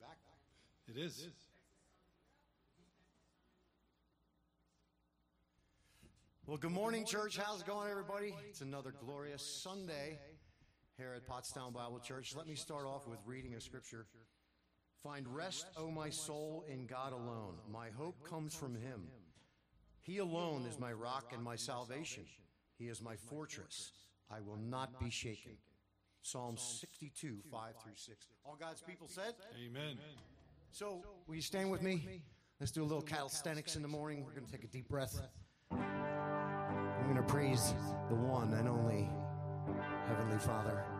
back. It is. It is. Well, good morning, church. How's it going, everybody? It's another, glorious, Sunday, Sunday here at Pottstown Bible Church. Let me start off with reading a scripture. Find rest, O my soul, in God alone. My hope comes from Him. He alone is my rock and my salvation. He is my fortress. I will not be shaken. Psalm 62, 5 through 6. All God's people said? Amen. So, will you stand with me? Let's do a little calisthenics in the morning. We're going to take a deep breath. I'm going to praise the one and only Heavenly Father.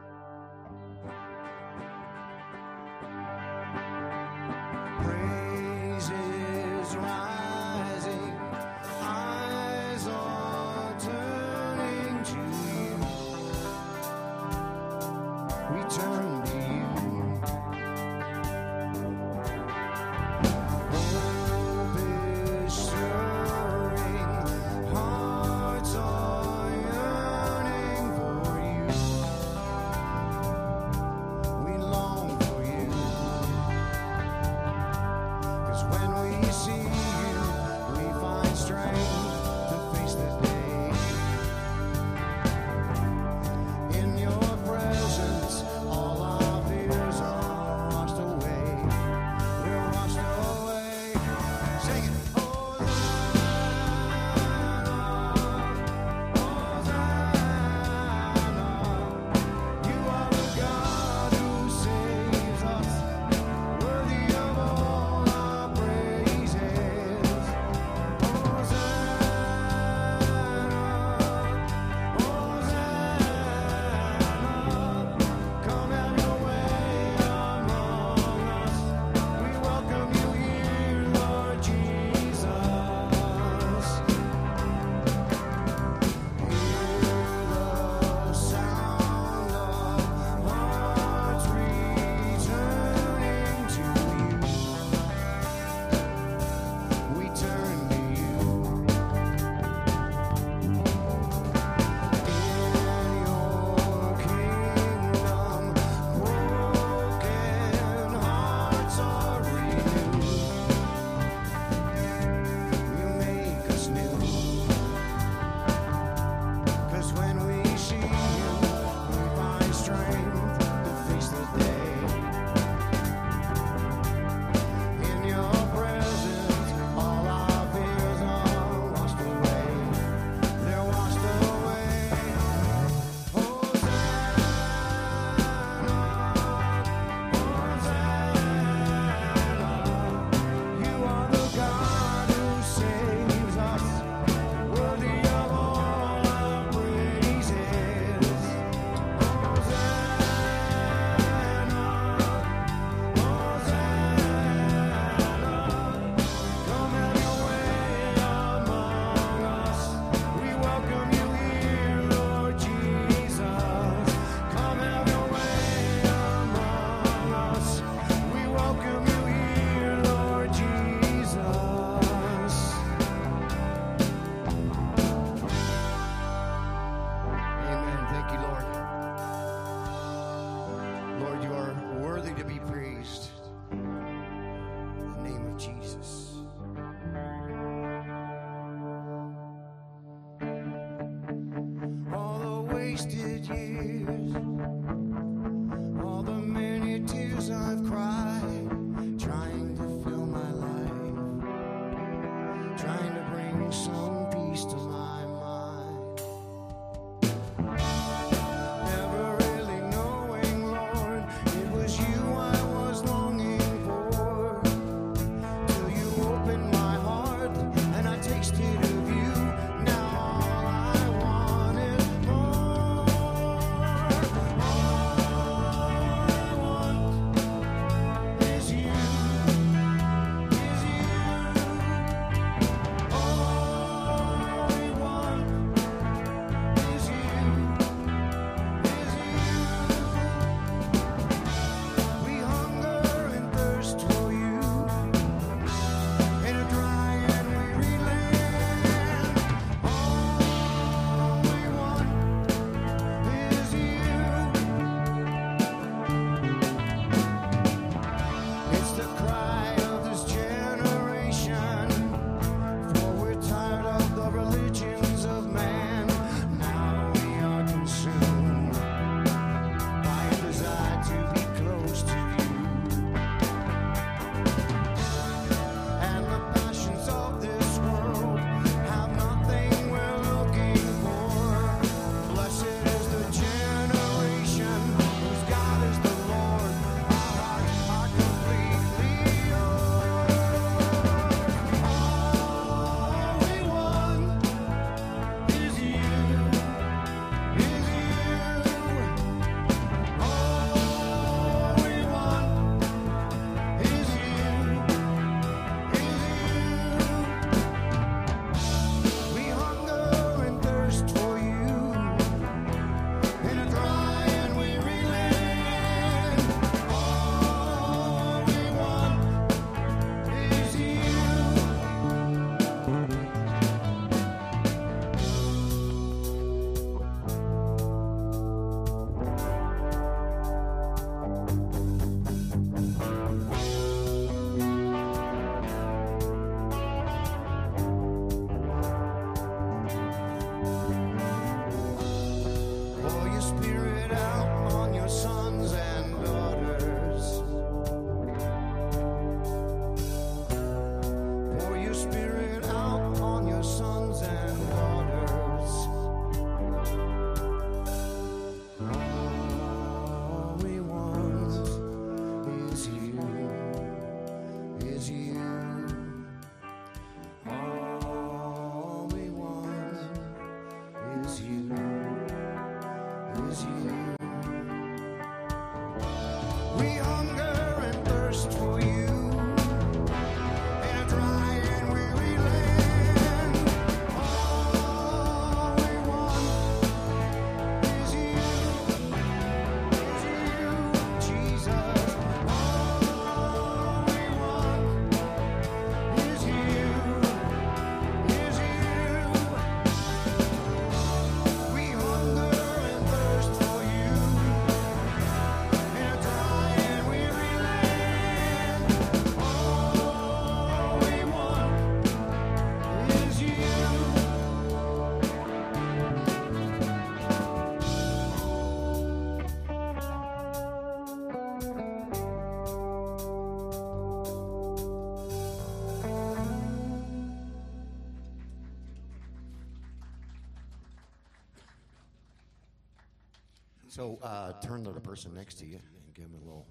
So uh, turn to the person next to you and give him a little,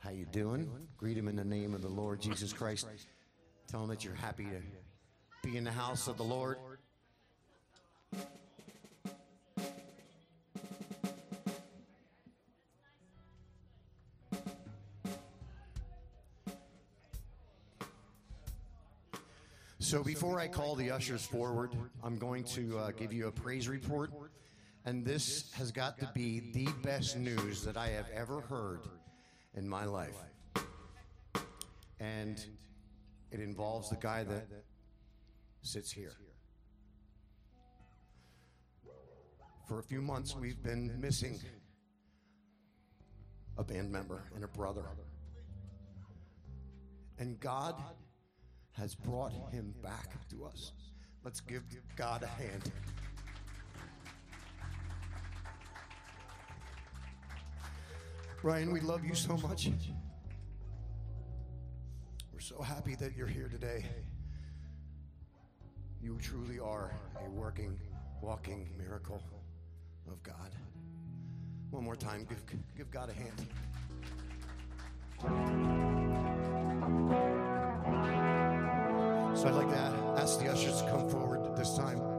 how you doing? Greet him in the name of the Lord Jesus Christ. Tell him that you're happy to be in the house of the Lord. So before I call the ushers forward, I'm going to uh, give you a praise report. And this has got to be the best news that I have ever heard in my life. And it involves the guy that sits here. For a few months, we've been missing a band member and a brother. And God has brought him back to us. Let's give God a hand. Ryan, we love you so much. We're so happy that you're here today. You truly are a working, walking miracle of God. One more time, give, give God a hand. So I'd like to ask the ushers to come forward this time.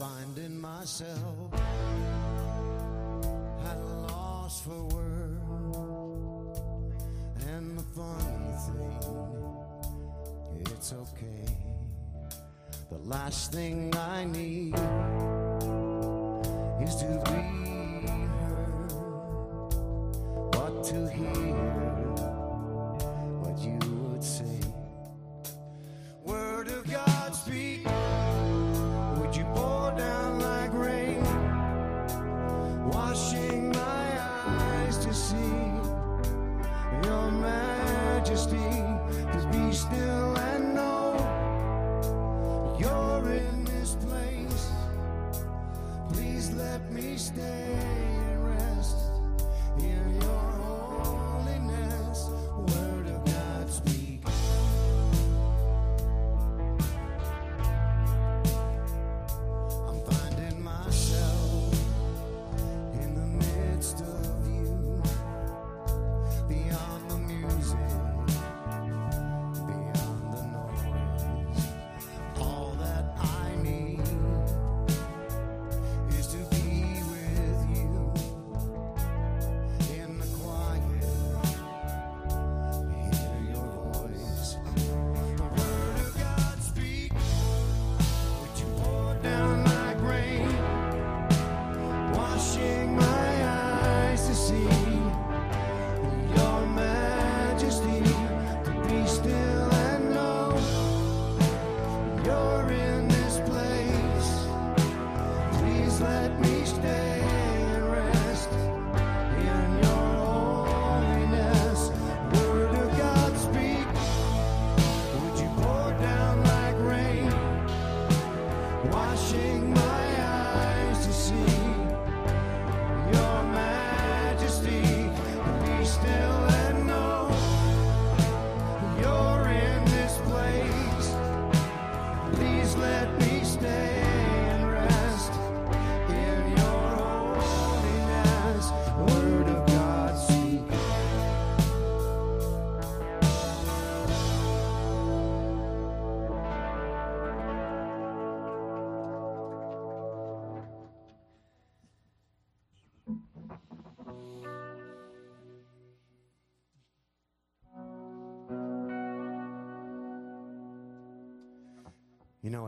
Finding myself at a loss for words. And the funny thing, it's okay. The last thing I need is to be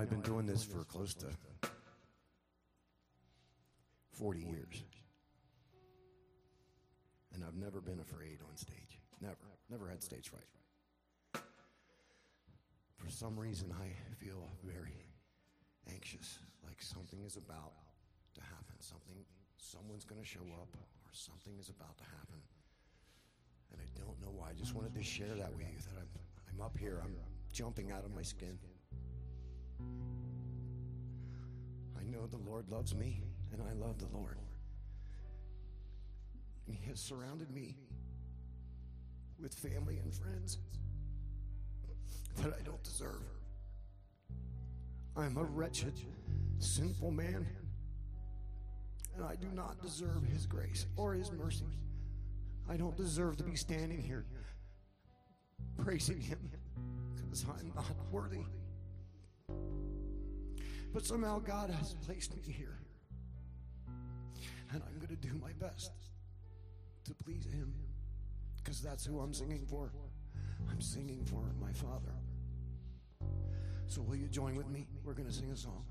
I've been doing this for close to 40 years. And I've never been afraid on stage. Never. Never had stage fright. For some reason, I feel very anxious, like something is about to happen. Something, someone's going to show up, or something is about to happen. And I don't know why. I just wanted to share that with you that I'm, I'm up here, I'm jumping out of my skin. I know the Lord loves me, and I love the Lord. And He has surrounded me with family and friends that I don't deserve. I'm a wretched, sinful man, and I do not deserve His grace or His mercy. I don't deserve to be standing here praising Him because I'm not worthy. But somehow God has placed me here. And I'm going to do my best to please Him because that's who I'm singing for. I'm singing for my Father. So, will you join with me? We're going to sing a song.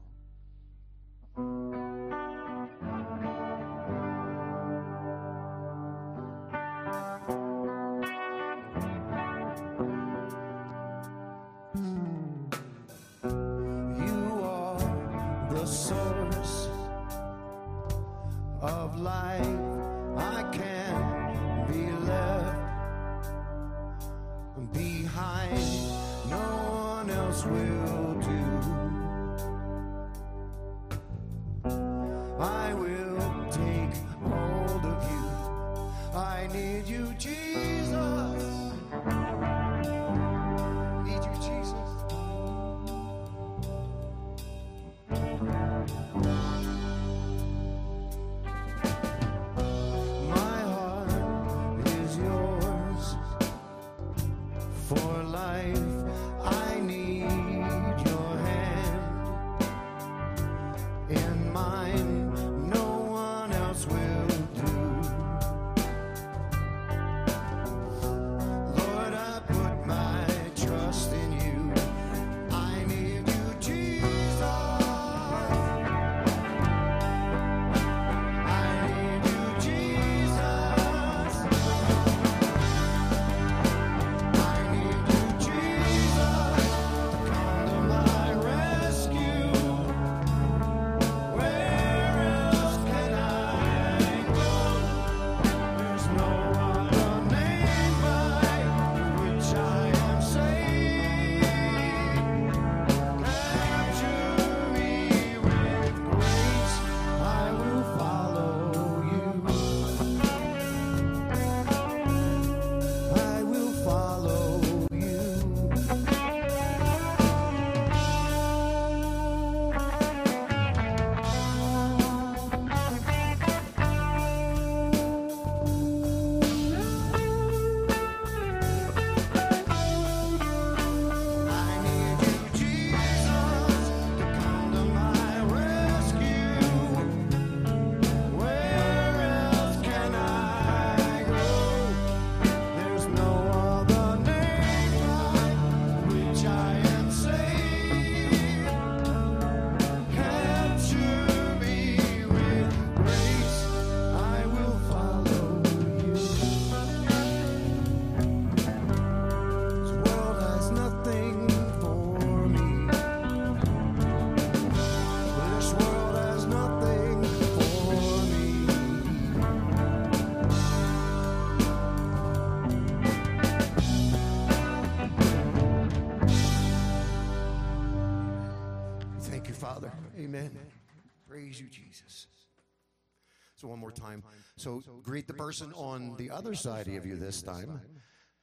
So, one more time. So, greet the person on the other side of you this time.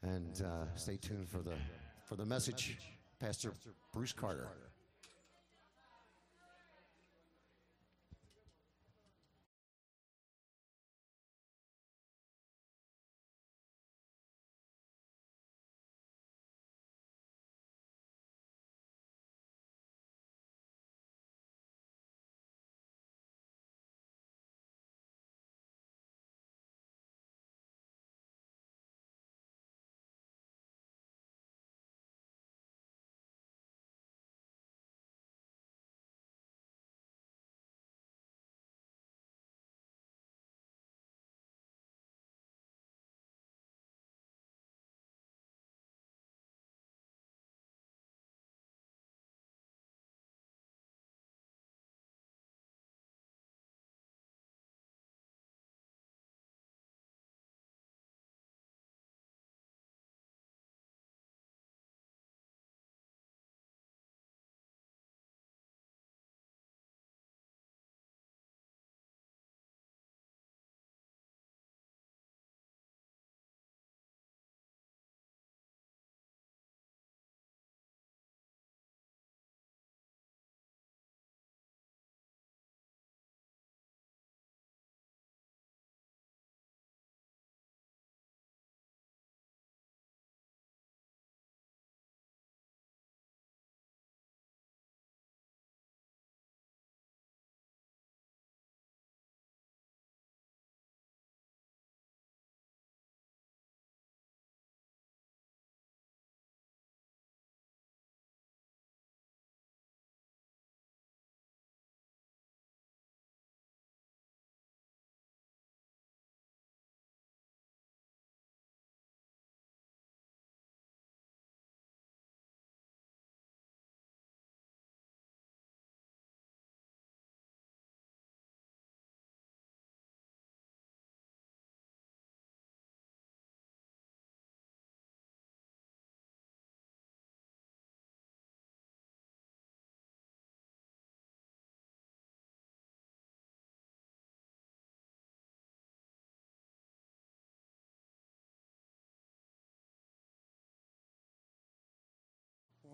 And uh, stay tuned for the, for the message, Pastor Bruce Carter.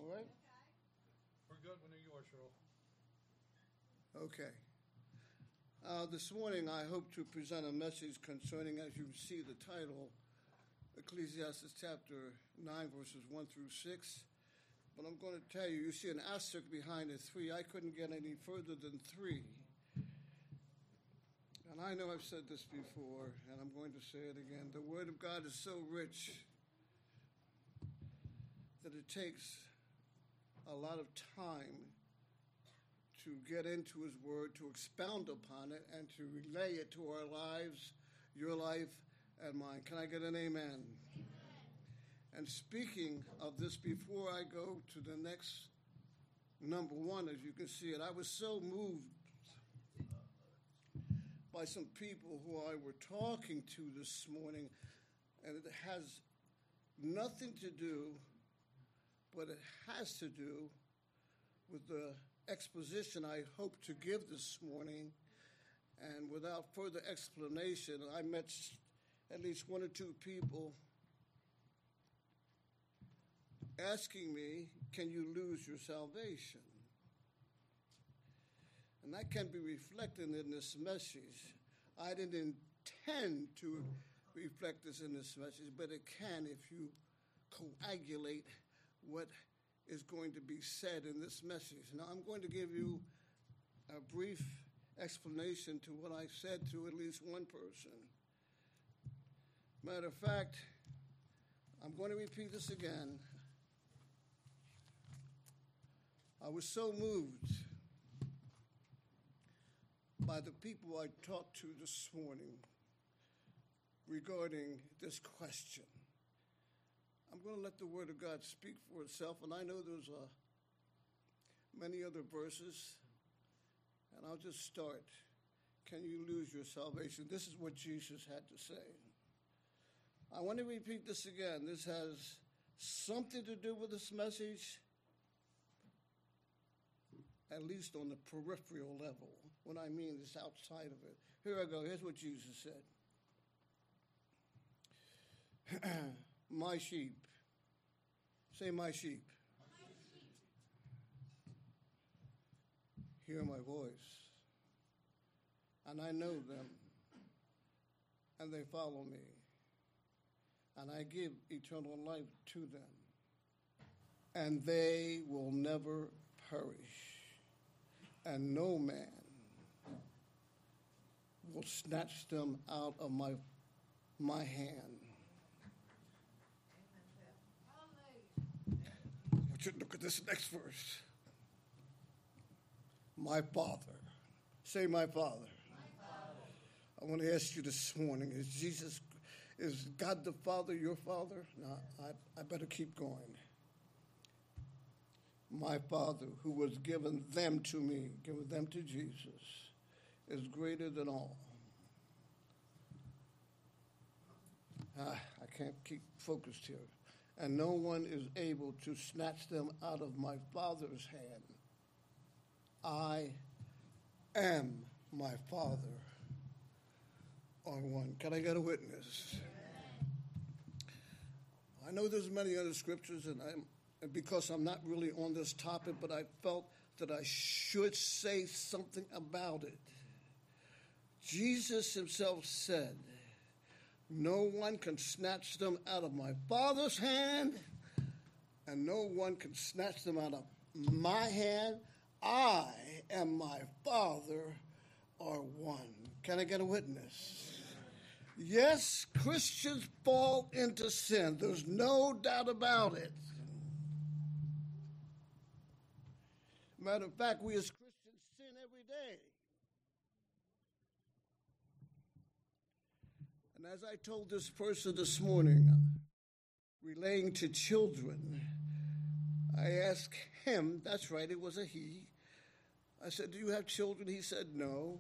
All right? We're good when you are, Cheryl. Okay. Uh, this morning, I hope to present a message concerning, as you see the title, Ecclesiastes chapter 9, verses 1 through 6. But I'm going to tell you, you see an asterisk behind a 3. I couldn't get any further than 3. And I know I've said this before, and I'm going to say it again. The Word of God is so rich that it takes a lot of time to get into His Word, to expound upon it, and to relay it to our lives, your life, and mine. Can I get an amen? amen? And speaking of this, before I go to the next number one, as you can see it, I was so moved by some people who I were talking to this morning, and it has nothing to do, but it has to do with the exposition I hope to give this morning. And without further explanation, I met at least one or two people asking me, Can you lose your salvation? And that can be reflected in this message. I didn't intend to reflect this in this message, but it can if you coagulate what is going to be said in this message. Now, I'm going to give you a brief explanation to what I said to at least one person. Matter of fact, I'm going to repeat this again. I was so moved by the people I talked to this morning regarding this question. I'm going to let the Word of God speak for itself, and I know there's uh, many other verses, and I'll just start. Can you lose your salvation? This is what Jesus had to say. I want to repeat this again. This has something to do with this message at least on the peripheral level. What I mean is outside of it. Here I go. Here's what Jesus said My sheep. Say, my sheep. Hear my voice. And I know them. And they follow me. And I give eternal life to them. And they will never perish and no man will snatch them out of my, my hand. Look at this next verse. My Father. Say, My Father. My Father. I want to ask you this morning is Jesus, is God the Father your Father? No, I, I better keep going my Father who was given them to me, given them to Jesus, is greater than all. Ah, I can't keep focused here. And no one is able to snatch them out of my Father's hand. I am my Father are one. Can I get a witness? I know there's many other scriptures, and I'm because I'm not really on this topic, but I felt that I should say something about it. Jesus himself said, No one can snatch them out of my Father's hand, and no one can snatch them out of my hand. I and my Father are one. Can I get a witness? Yes, Christians fall into sin. There's no doubt about it. Matter of fact, we as Christians sin every day. And as I told this person this morning, relating to children, I asked him, that's right, it was a he. I said, Do you have children? He said, No.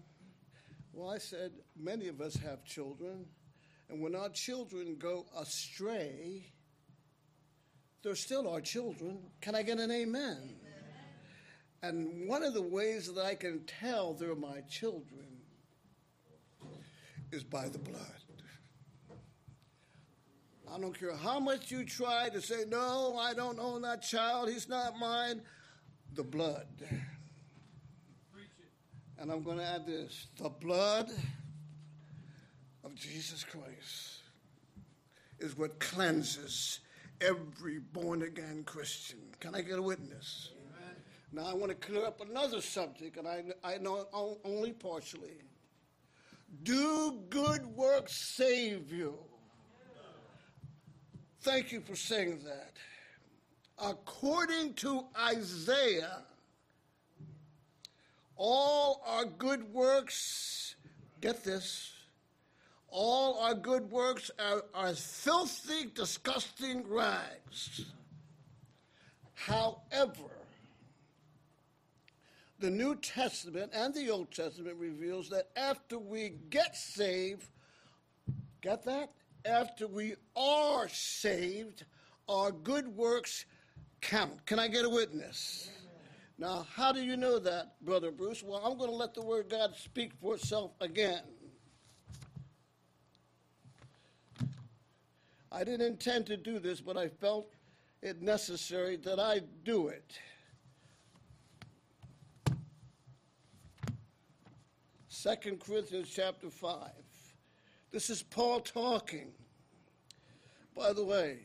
Well, I said, Many of us have children. And when our children go astray, they're still our children. Can I get an amen? And one of the ways that I can tell they're my children is by the blood. I don't care how much you try to say, no, I don't own that child, he's not mine. The blood. And I'm going to add this the blood of Jesus Christ is what cleanses every born again Christian. Can I get a witness? Now, I want to clear up another subject, and I, I know only partially. Do good works save you? Thank you for saying that. According to Isaiah, all our good works, get this, all our good works are, are filthy, disgusting rags. However, the New Testament and the Old Testament reveals that after we get saved, get that? After we are saved, our good works count. Can I get a witness? Now, how do you know that, Brother Bruce? Well, I'm going to let the Word of God speak for itself again. I didn't intend to do this, but I felt it necessary that I do it. 2 Corinthians chapter 5. This is Paul talking. By the way,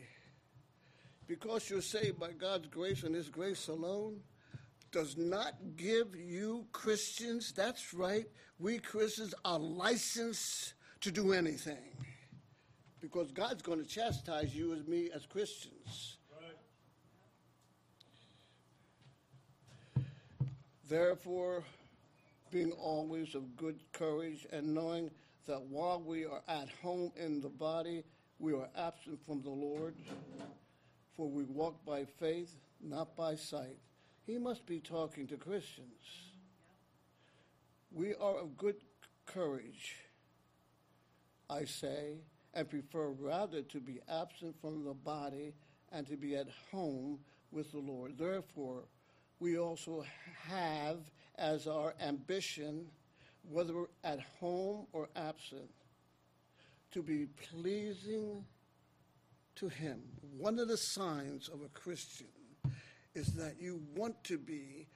because you're saved by God's grace and His grace alone, does not give you Christians, that's right, we Christians are licensed to do anything. Because God's going to chastise you as me as Christians. Right. Therefore, being always of good courage, and knowing that while we are at home in the body, we are absent from the Lord. For we walk by faith, not by sight. He must be talking to Christians. We are of good courage, I say, and prefer rather to be absent from the body and to be at home with the Lord. Therefore, we also have as our ambition, whether at home or absent, to be pleasing to Him. One of the signs of a Christian is that you want to be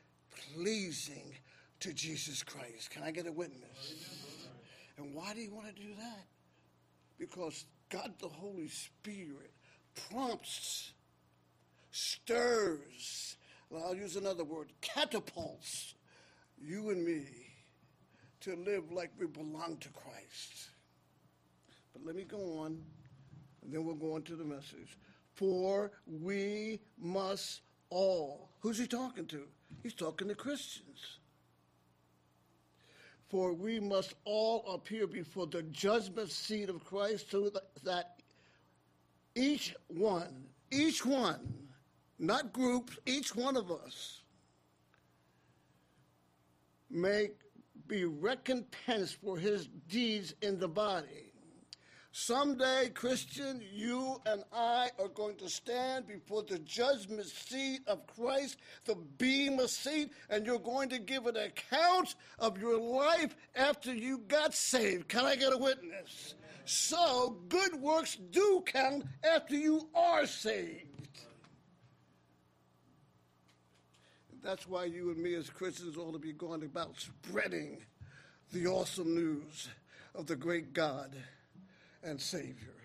pleasing to Jesus Christ. Can I get a witness? And why do you want to do that? Because God the Holy Spirit prompts, stirs, well, I'll use another word, catapults you and me to live like we belong to Christ. But let me go on, and then we'll go on to the message. For we must all, who's he talking to? He's talking to Christians. For we must all appear before the judgment seat of Christ so that each one, each one, not groups, each one of us may be recompensed for his deeds in the body. Someday, Christian, you and I are going to stand before the judgment seat of Christ, the Bema seat, and you're going to give an account of your life after you got saved. Can I get a witness? So, good works do count after you are saved. That's why you and me as Christians ought to be going about spreading the awesome news of the great God and Savior.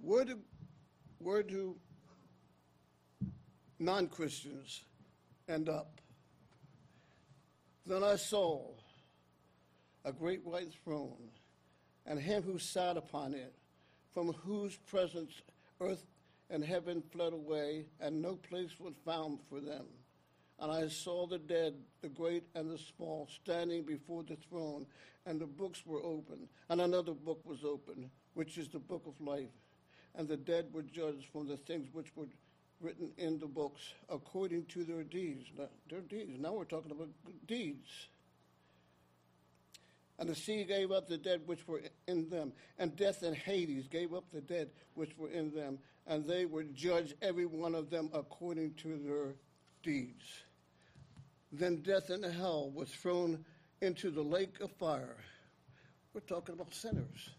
Where do, where do non Christians end up? Then I saw a great white throne, and him who sat upon it, from whose presence earth and heaven fled away, and no place was found for them. And I saw the dead, the great and the small, standing before the throne, and the books were opened. And another book was opened, which is the book of life. And the dead were judged from the things which were written in the books according to their deeds. Now, their deeds. Now we're talking about deeds. And the sea gave up the dead which were in them, and death and Hades gave up the dead which were in them, and they would judge every one of them, according to their deeds. Then death and hell was thrown into the lake of fire. We're talking about sinners.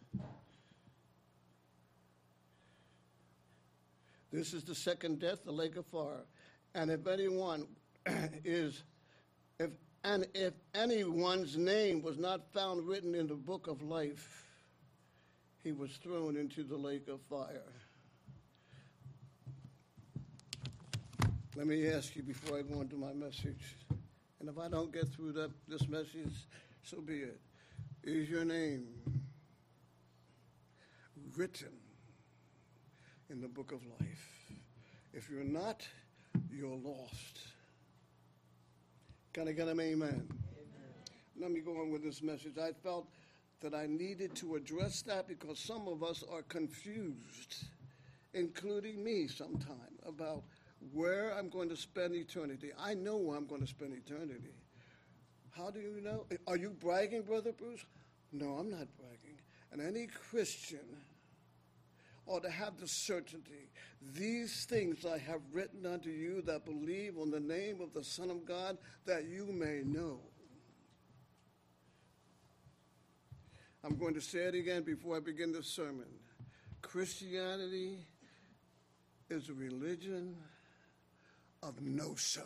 This is the second death, the lake of fire. And if anyone is, if and if anyone's name was not found written in the book of life, he was thrown into the lake of fire. Let me ask you before I go into my message, and if I don't get through that, this message, so be it. Is your name written in the book of life? If you're not, you're lost. Can I get an amen? amen? Let me go on with this message. I felt that I needed to address that because some of us are confused, including me sometime, about where I'm going to spend eternity. I know where I'm going to spend eternity. How do you know? Are you bragging, Brother Bruce? No, I'm not bragging. And any Christian ought to have the certainty these things I have written unto you that believe on the name of the Son of God, that you may know. I'm going to say it again before I begin the sermon. Christianity is a religion of no so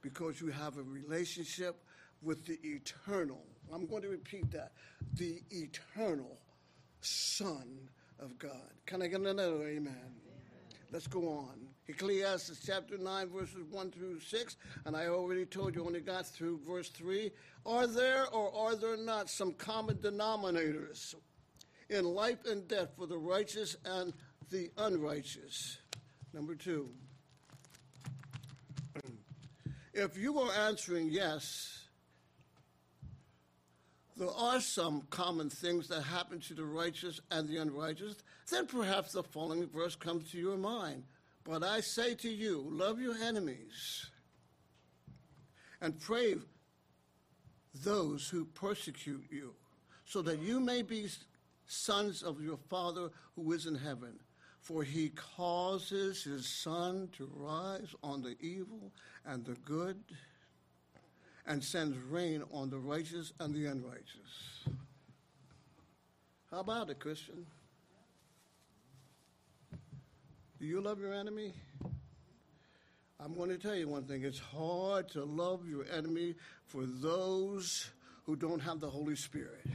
because you have a relationship with the eternal. I'm going to repeat that the eternal Son of God. Can I get another amen? amen? Let's go on. Ecclesiastes chapter 9, verses 1 through 6, and I already told you, only got through verse 3. Are there or are there not some common denominators in life and death for the righteous and the unrighteous? Number two, if you are answering yes, there are some common things that happen to the righteous and the unrighteous, then perhaps the following verse comes to your mind. But I say to you, love your enemies and pray those who persecute you, so that you may be sons of your Father who is in heaven. For he causes his sun to rise on the evil and the good, and sends rain on the righteous and the unrighteous. How about it, Christian? Do you love your enemy? I'm going to tell you one thing. It's hard to love your enemy for those who don't have the Holy Spirit.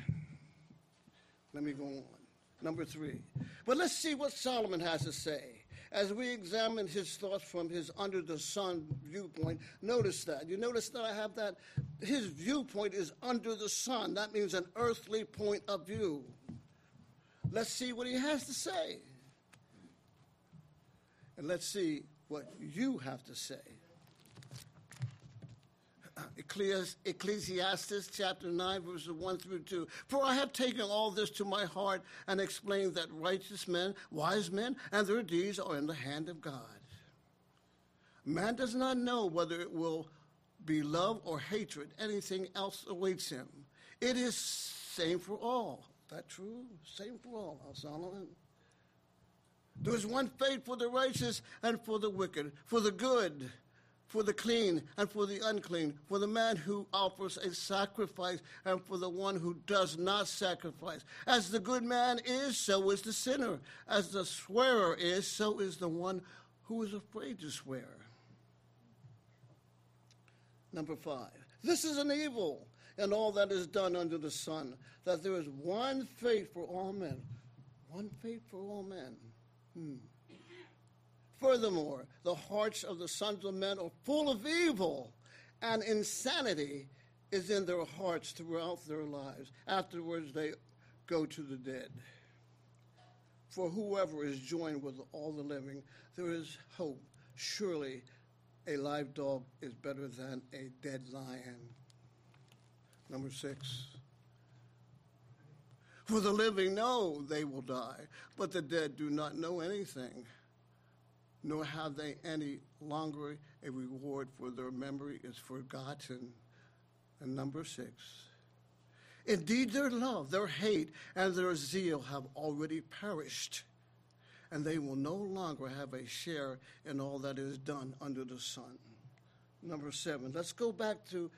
Let me go on. Number three. But let's see what Solomon has to say. As we examine his thoughts from his under the sun viewpoint, notice that. You notice that I have that? His viewpoint is under the sun. That means an earthly point of view. Let's see what he has to say. And let's see what you have to say. Ecclesiastes chapter 9, verses 1 through 2. For I have taken all this to my heart and explained that righteous men, wise men, and their deeds are in the hand of God. Man does not know whether it will be love or hatred, anything else awaits him. It is same for all. That true? Same for all, Solomon. There is one fate for the righteous and for the wicked, for the good, for the clean and for the unclean, for the man who offers a sacrifice and for the one who does not sacrifice. As the good man is, so is the sinner. As the swearer is, so is the one who is afraid to swear. Number five. This is an evil and all that is done under the sun, that there is one fate for all men. One fate for all men. Hmm. Furthermore, the hearts of the sons of men are full of evil, and insanity is in their hearts throughout their lives. Afterwards, they go to the dead. For whoever is joined with all the living, there is hope. Surely a live dog is better than a dead lion. Number six. For the living know they will die, but the dead do not know anything, nor have they any longer a reward, for their memory is forgotten. And number six. Indeed, their love, their hate, and their zeal have already perished, and they will no longer have a share in all that is done under the sun. Number seven. Let's go back to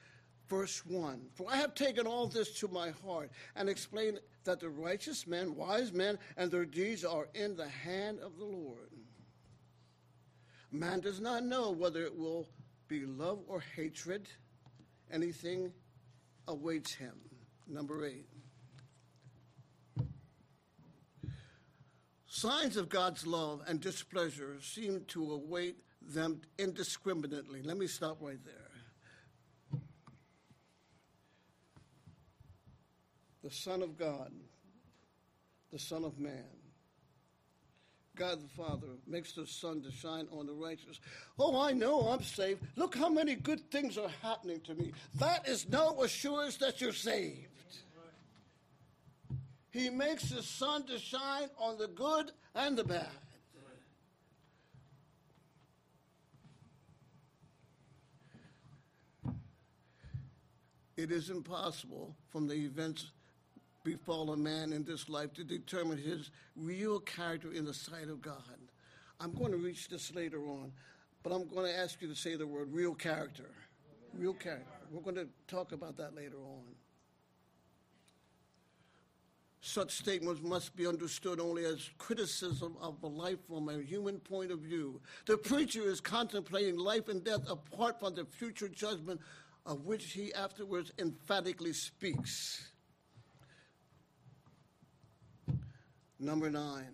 verse 1 For I have taken all this to my heart and explained that the righteous men, wise men, and their deeds are in the hand of the Lord. Man does not know whether it will be love or hatred. Anything awaits him. Number eight. Signs of God's love and displeasure seem to await them indiscriminately. Let me stop right there. the Son of God, the Son of Man. God the Father makes the sun to shine on the righteous. Oh, I know I'm saved. Look how many good things are happening to me. That is no assurance that you're saved. He makes the sun to shine on the good and the bad. It is impossible from the events befall a man in this life to determine his real character in the sight of God. I'm going to reach this later on, but I'm going to ask you to say the word real character. Real character. We're going to talk about that later on. Such statements must be understood only as criticism of life from a human point of view. The preacher is contemplating life and death apart from the future judgment of which he afterwards emphatically speaks. Number nine.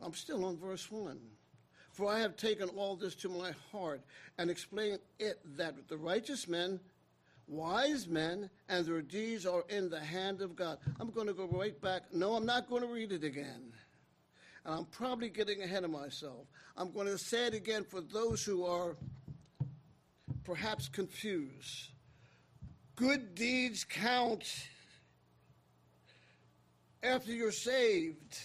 I'm still on verse one. For I have taken all this to my heart and explained it that the righteous men, wise men, and their deeds are in the hand of God. I'm going to go right back. No, I'm not going to read it again. And I'm probably getting ahead of myself. I'm going to say it again for those who are perhaps confused. Good deeds count after you're saved.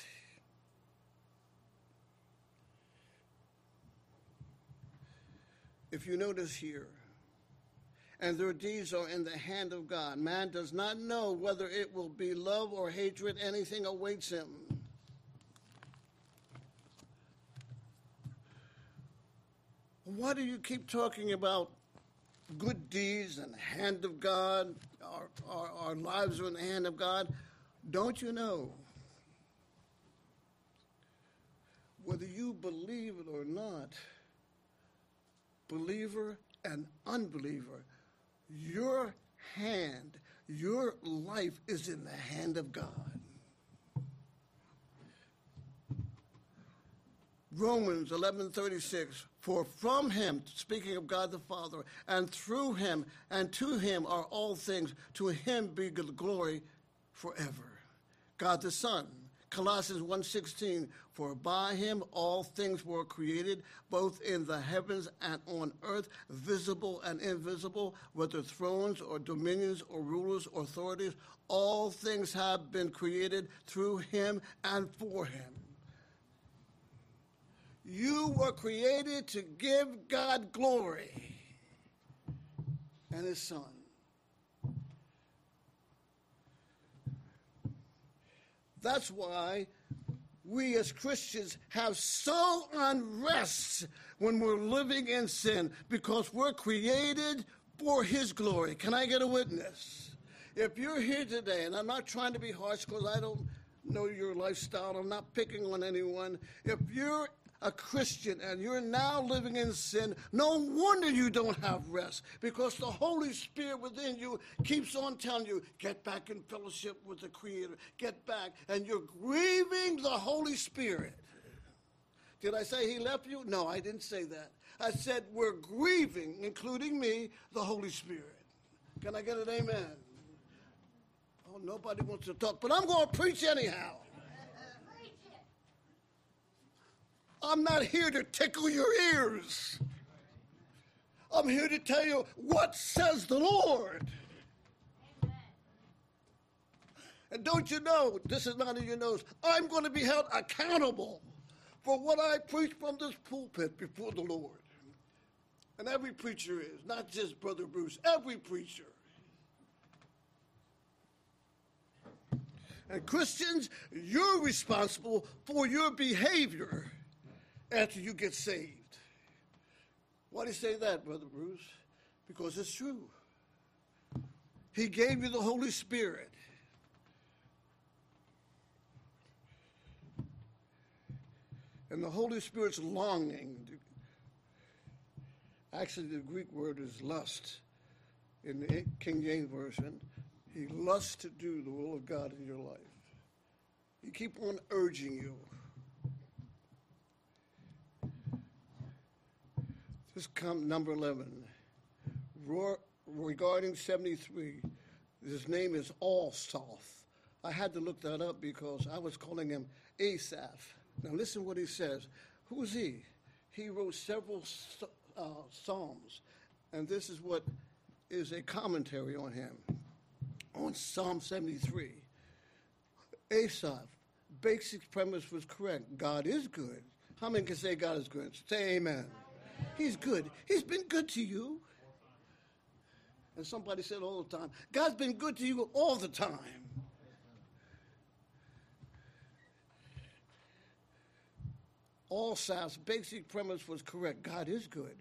If you notice here, and their deeds are in the hand of God. Man does not know whether it will be love or hatred, anything awaits him. Why do you keep talking about good deeds and hand of God? Our, our, our lives are in the hand of God. Don't you know? Whether you believe it or not, believer and unbeliever, your hand, your life is in the hand of God. Romans 11:36 For from him speaking of God the Father and through him and to him are all things to him be the glory forever. God the Son. Colossians 1:16 For by him all things were created both in the heavens and on earth visible and invisible whether thrones or dominions or rulers or authorities all things have been created through him and for him. You were created to give God glory and his son That's why we as Christians have so unrest when we're living in sin because we're created for His glory. Can I get a witness? If you're here today, and I'm not trying to be harsh because I don't know your lifestyle, I'm not picking on anyone. If you're a Christian and you're now living in sin, no wonder you don't have rest because the Holy Spirit within you keeps on telling you, get back in fellowship with the Creator, get back. And you're grieving the Holy Spirit. Did I say he left you? No, I didn't say that. I said we're grieving, including me, the Holy Spirit. Can I get an amen? Oh, nobody wants to talk, but I'm going to preach anyhow. I'm not here to tickle your ears. I'm here to tell you what says the Lord. Amen. And don't you know, this is not in your nose, I'm going to be held accountable for what I preach from this pulpit before the Lord. And every preacher is, not just Brother Bruce, every preacher. And Christians, you're responsible for your behavior after you get saved. Why do you say that, Brother Bruce? Because it's true. He gave you the Holy Spirit. And the Holy Spirit's longing. Actually, the Greek word is lust. In the King James Version, he lusts to do the will of God in your life. He keep on urging you. This come number 11. regarding 73, his name is Asaph. I had to look that up because I was calling him Asaph. Now listen what he says. Who's he? He wrote several uh, psalms, and this is what is a commentary on him. On Psalm 73, Asaph, basic premise was correct. God is good. How many can say God is good? Say amen. He's good. He's been good to you. And somebody said all the time, God's been good to you all the time. Asaph's basic premise was correct. God is good.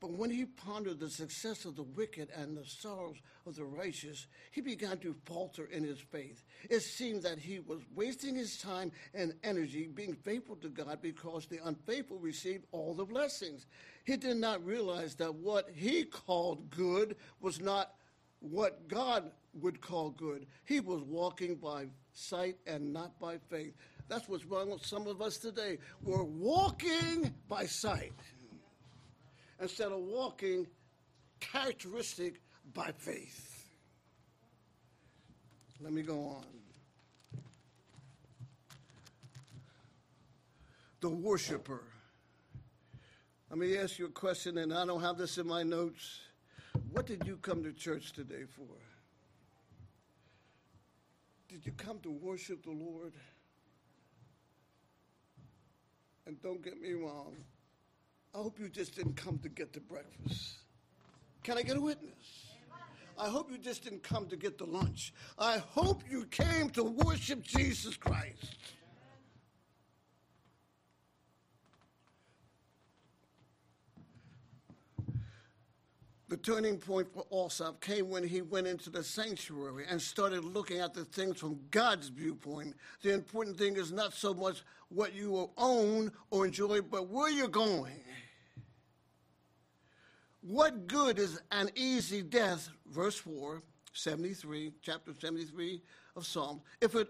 But when he pondered the success of the wicked and the sorrows of the righteous, he began to falter in his faith. It seemed that he was wasting his time and energy being faithful to God because the unfaithful received all the blessings. He did not realize that what he called good was not what God would call good. He was walking by sight and not by faith. That's what's wrong with some of us today. We're walking by sight instead of walking characteristic by faith. Let me go on. The worshiper. Let me ask you a question, and I don't have this in my notes. What did you come to church today for? Did you come to worship the Lord? And don't get me wrong, I hope you just didn't come to get the breakfast. Can I get a witness? I hope you just didn't come to get the lunch. I hope you came to worship Jesus Christ. The turning point for Alsop came when he went into the sanctuary and started looking at the things from God's viewpoint. The important thing is not so much what you will own or enjoy, but where you're going. What good is an easy death, verse 4, 73, chapter 73 of Psalms, if it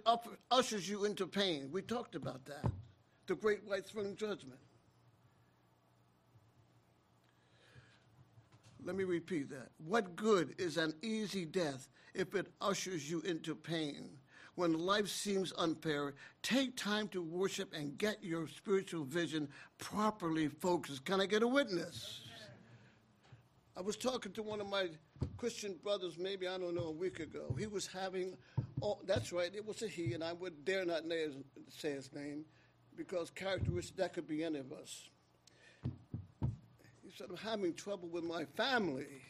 ushers you into pain? We talked about that. The great white throne judgment. Let me repeat that. What good is an easy death if it ushers you into pain? When life seems unfair, take time to worship and get your spiritual vision properly focused. Can I get a witness? I was talking to one of my Christian brothers, maybe, I don't know, a week ago. He was having, oh, that's right, it was a he, and I would dare not name, say his name because characteristic, that could be any of us. He said, I'm having trouble with my family.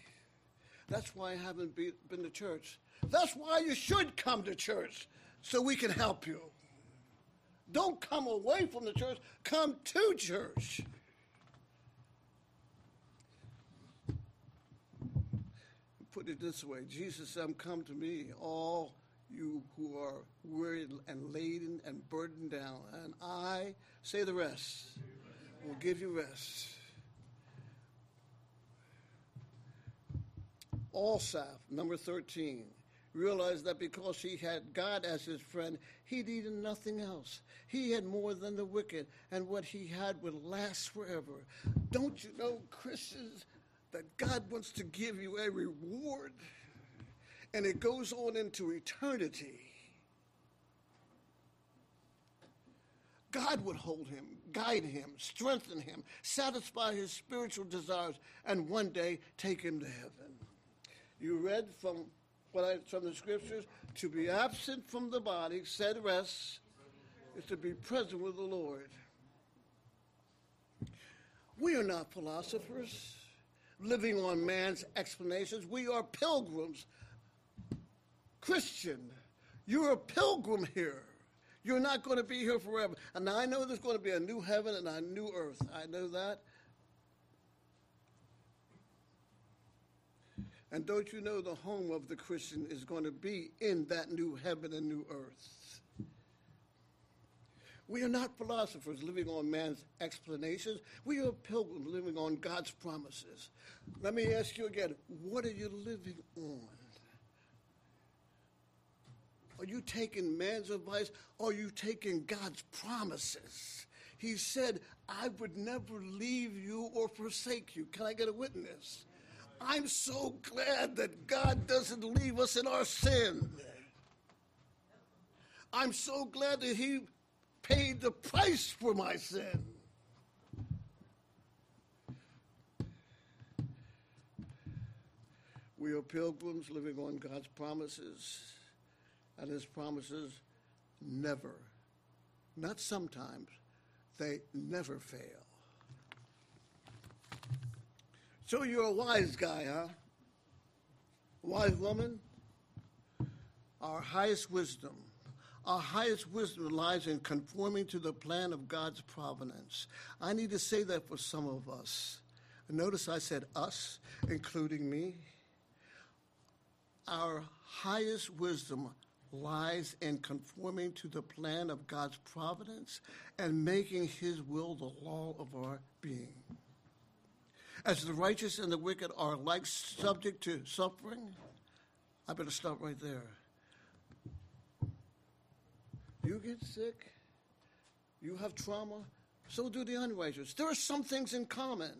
That's why I haven't be, been to church. That's why you should come to church, so we can help you. Don't come away from the church, come to church. Put it this way Jesus said, Come to me, all you who are weary and laden and burdened down, and I, say the rest, will give you rest. Asaph, number 13, realized that because he had God as his friend, he needed nothing else. He had more than the wicked, and what he had would last forever. Don't you know, Christians, that God wants to give you a reward? And it goes on into eternity. God would hold him, guide him, strengthen him, satisfy his spiritual desires, and one day take him to heaven. You read from what I from the scriptures to be absent from the body, said rest, is to be present with the Lord. We are not philosophers living on man's explanations. We are pilgrims. Christian, you're a pilgrim here. You're not going to be here forever. And I know there's going to be a new heaven and a new earth. I know that. And don't you know the home of the Christian is going to be in that new heaven and new earth? We are not philosophers living on man's explanations. We are pilgrims living on God's promises. Let me ask you again what are you living on? Are you taking man's advice? Or are you taking God's promises? He said, I would never leave you or forsake you. Can I get a witness? I'm so glad that God doesn't leave us in our sin. I'm so glad that He paid the price for my sin. We are pilgrims living on God's promises, and His promises never, not sometimes, they never fail. So you're a wise guy, huh? Wise woman? Our highest wisdom. Our highest wisdom lies in conforming to the plan of God's providence. I need to say that for some of us. Notice I said us, including me. Our highest wisdom lies in conforming to the plan of God's providence and making His will the law of our being. As the righteous and the wicked are alike subject to suffering, I better stop right there. You get sick, you have trauma, so do the unrighteous. There are some things in common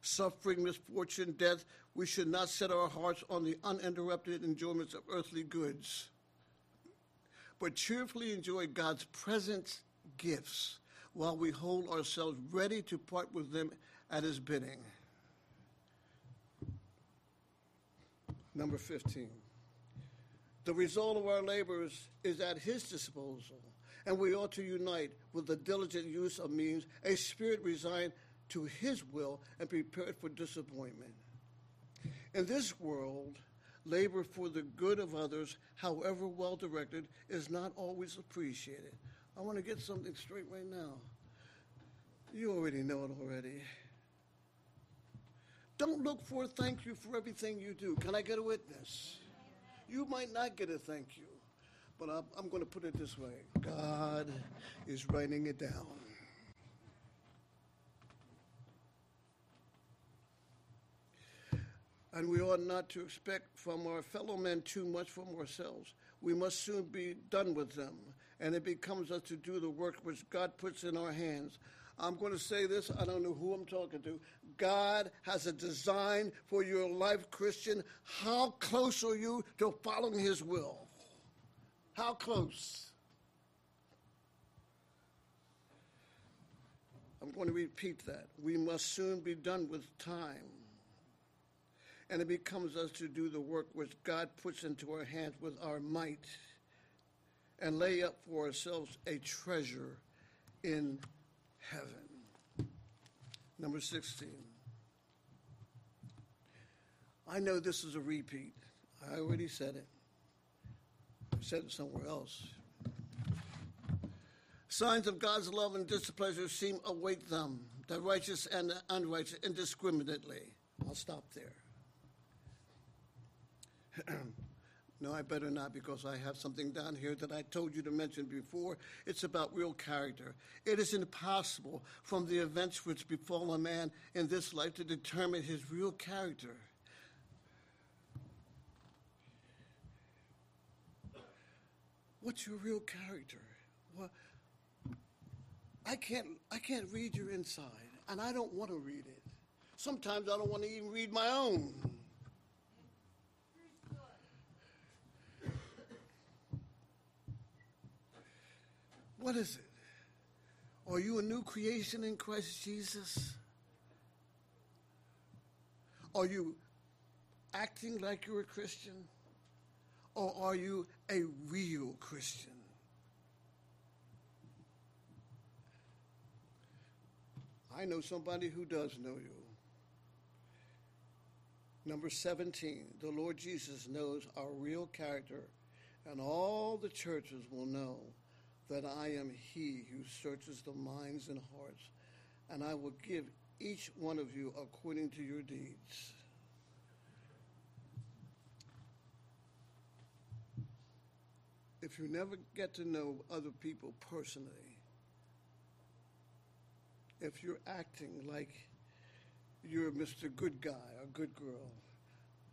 suffering, misfortune, death. We should not set our hearts on the uninterrupted enjoyments of earthly goods, but cheerfully enjoy God's present gifts while we hold ourselves ready to part with them at his bidding. Number 15. The result of our labors is at his disposal, and we ought to unite with the diligent use of means, a spirit resigned to his will and prepared for disappointment. In this world, labor for the good of others, however well directed, is not always appreciated. I want to get something straight right now. You already know it already. Don't look for thank you for everything you do. Can I get a witness? You might not get a thank you, but I'm, I'm going to put it this way God is writing it down. And we ought not to expect from our fellow men too much from ourselves. We must soon be done with them, and it becomes us to do the work which God puts in our hands. I'm going to say this, I don't know who I'm talking to. God has a design for your life, Christian. How close are you to following His will? How close? I'm going to repeat that. We must soon be done with time. And it becomes us to do the work which God puts into our hands with our might and lay up for ourselves a treasure in heaven. Number 16. I know this is a repeat. I already said it. I said it somewhere else. Signs of God's love and displeasure seem await them, the righteous and the unrighteous, indiscriminately. I'll stop there. no, I better not because I have something down here that I told you to mention before. It's about real character. It is impossible from the events which befall a man in this life to determine his real character. What's your real character? I can't, I can't read your inside, and I don't want to read it. Sometimes I don't want to even read my own. What is it? Are you a new creation in Christ Jesus? Are you acting like you're a Christian? Or are you a real Christian? I know somebody who does know you. Number 17, the Lord Jesus knows our real character, and all the churches will know that I am he who searches the minds and hearts, and I will give each one of you according to your deeds. If you never get to know other people personally, if you're acting like you're Mr. Good Guy or Good Girl,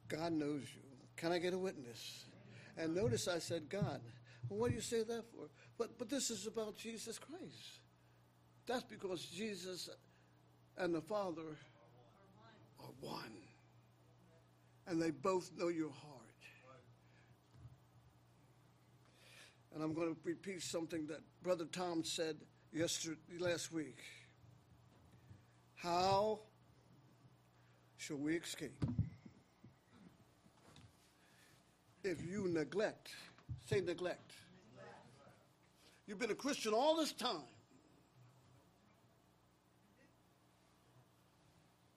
God knows you. Can I get a witness? And notice I said God. Well, what do you say that for? But, but this is about Jesus Christ. That's because Jesus and the Father are one. And they both know your heart. And I'm going to repeat something that Brother Tom said yesterday, last week. How shall we escape? If you neglect, say neglect. You've been a Christian all this time.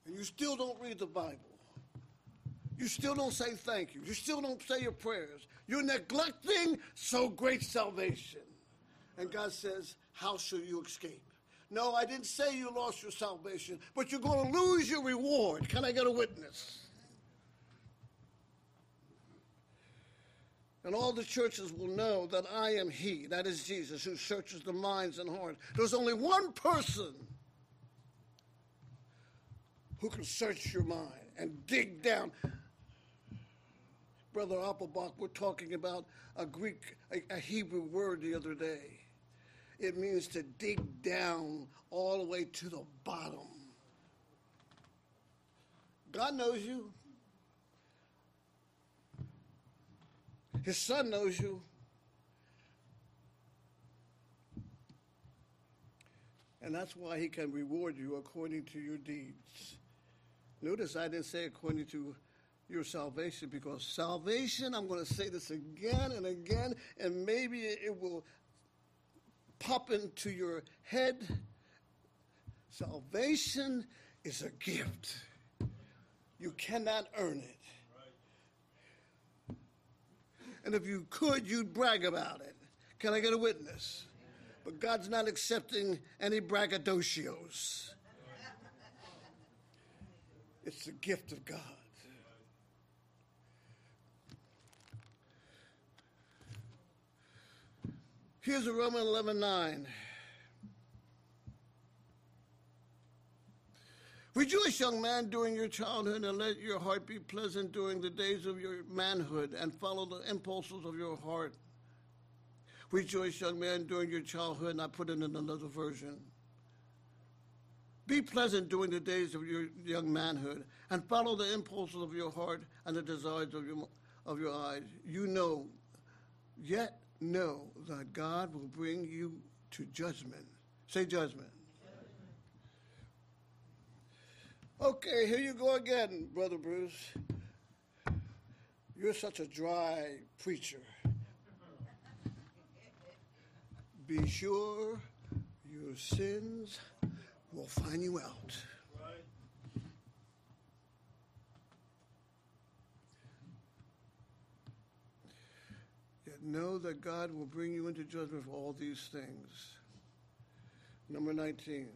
And you still don't read the Bible. You still don't say thank you. You still don't say your prayers. You're neglecting so great salvation. And God says, How shall you escape? No, I didn't say you lost your salvation, but you're going to lose your reward. Can I get a witness? And all the churches will know that I am He, that is Jesus, who searches the minds and hearts. There's only one person who can search your mind and dig down. Brother Appelbach, we're talking about a Greek, a, a Hebrew word the other day. It means to dig down all the way to the bottom. God knows you. His son knows you. And that's why he can reward you according to your deeds. Notice I didn't say according to your salvation because salvation, I'm going to say this again and again, and maybe it will pop into your head. Salvation is a gift, you cannot earn it. And if you could, you'd brag about it. Can I get a witness? But God's not accepting any braggadocios. It's the gift of God. Here's a Roman 11 9. Rejoice, young man, during your childhood, and let your heart be pleasant during the days of your manhood, and follow the impulses of your heart. Rejoice, young man, during your childhood, and I put it in another version. Be pleasant during the days of your young manhood, and follow the impulses of your heart and the desires of your, of your eyes. You know, yet know that God will bring you to judgment. Say judgment. Okay, here you go again, Brother Bruce. You're such a dry preacher. Be sure your sins will find you out. Yet know that God will bring you into judgment for all these things. Number 19.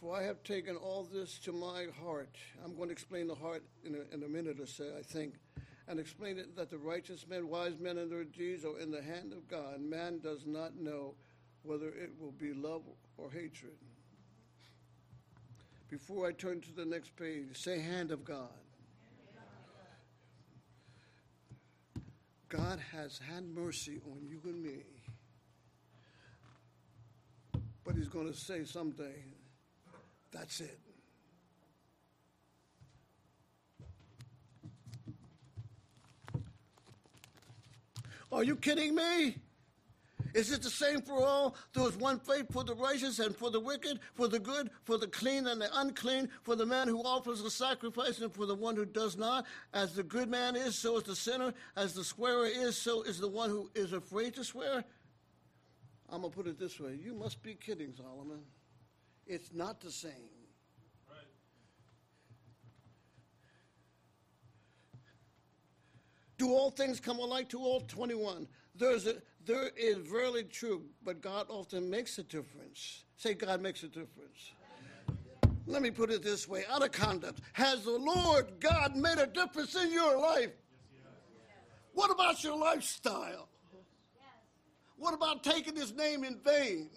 For I have taken all this to my heart. I'm going to explain the heart in a, in a minute or so, I think, and explain it that the righteous men, wise men, and their deeds are in the hand of God. Man does not know whether it will be love or hatred. Before I turn to the next page, say hand of God. God has had mercy on you and me. But he's going to say someday, that's it. Are you kidding me? Is it the same for all? There is one faith for the righteous and for the wicked, for the good, for the clean and the unclean, for the man who offers a sacrifice and for the one who does not. As the good man is, so is the sinner. As the swearer is, so is the one who is afraid to swear. I'm going to put it this way You must be kidding, Solomon. It's not the same. Do all things come alike to all? 21. There's a, there is very true, but God often makes a difference. Say, God makes a difference. Let me put it this way out of conduct. Has the Lord God made a difference in your life? What about your lifestyle? What about taking his name in vain?